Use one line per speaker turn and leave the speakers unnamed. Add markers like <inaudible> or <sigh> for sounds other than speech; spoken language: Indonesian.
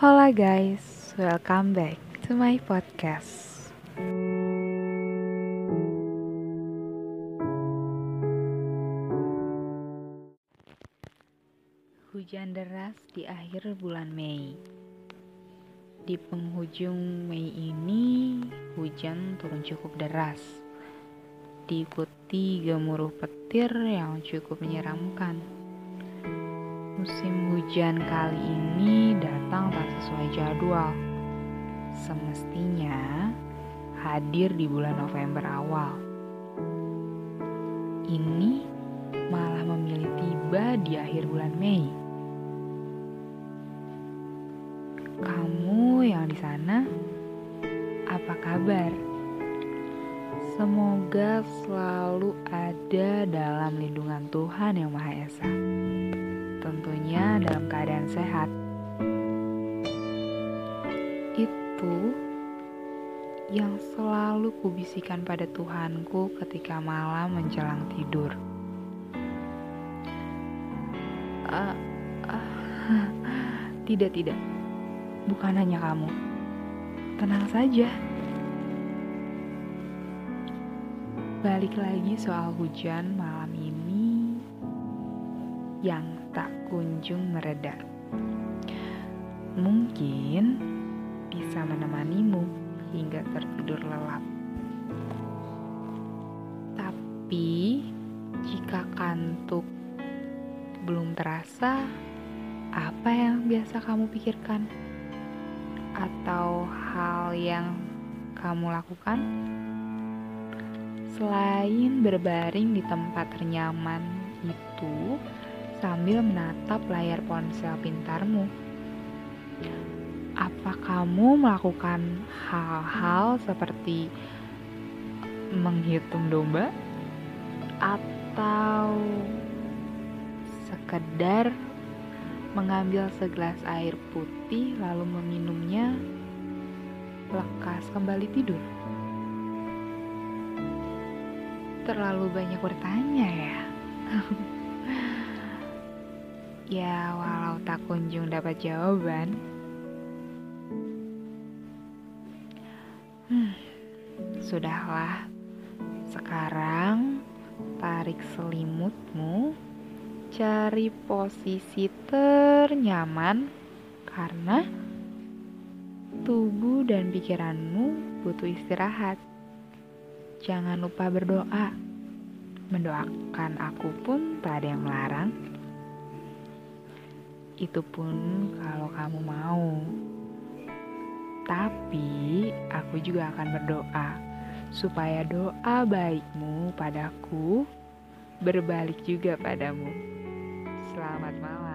Hola guys, welcome back to my podcast. Hujan deras di akhir bulan Mei. Di penghujung Mei ini, hujan turun cukup deras. Diikuti gemuruh petir yang cukup menyeramkan. Musim hujan kali ini datang tak sesuai jadwal. Semestinya hadir di bulan November awal. Ini malah memilih tiba di akhir bulan Mei. Kamu yang di sana, apa kabar? Semoga selalu ada dalam lindungan Tuhan Yang Maha Esa. Tentunya dalam keadaan sehat. Itu yang selalu kubisikan pada Tuhanku ketika malam menjelang tidur. Uh, uh, tidak, tidak. Bukan hanya kamu. Tenang saja. Balik lagi soal hujan malam ini yang tak kunjung mereda. Mungkin bisa menemanimu hingga tertidur lelap. Tapi jika kantuk belum terasa, apa yang biasa kamu pikirkan? Atau hal yang kamu lakukan? Selain berbaring di tempat ternyaman itu sambil menatap layar ponsel pintarmu, apa kamu melakukan hal-hal seperti menghitung domba atau sekedar mengambil segelas air putih lalu meminumnya lekas kembali tidur. Terlalu banyak bertanya ya. <laughs> ya walau tak kunjung dapat jawaban. Hmm, sudahlah. Sekarang tarik selimutmu cari posisi ternyaman karena tubuh dan pikiranmu butuh istirahat. Jangan lupa berdoa. Mendoakan aku pun tak ada yang melarang. Itu pun kalau kamu mau. Tapi aku juga akan berdoa supaya doa baikmu padaku berbalik juga padamu. Selamat malam.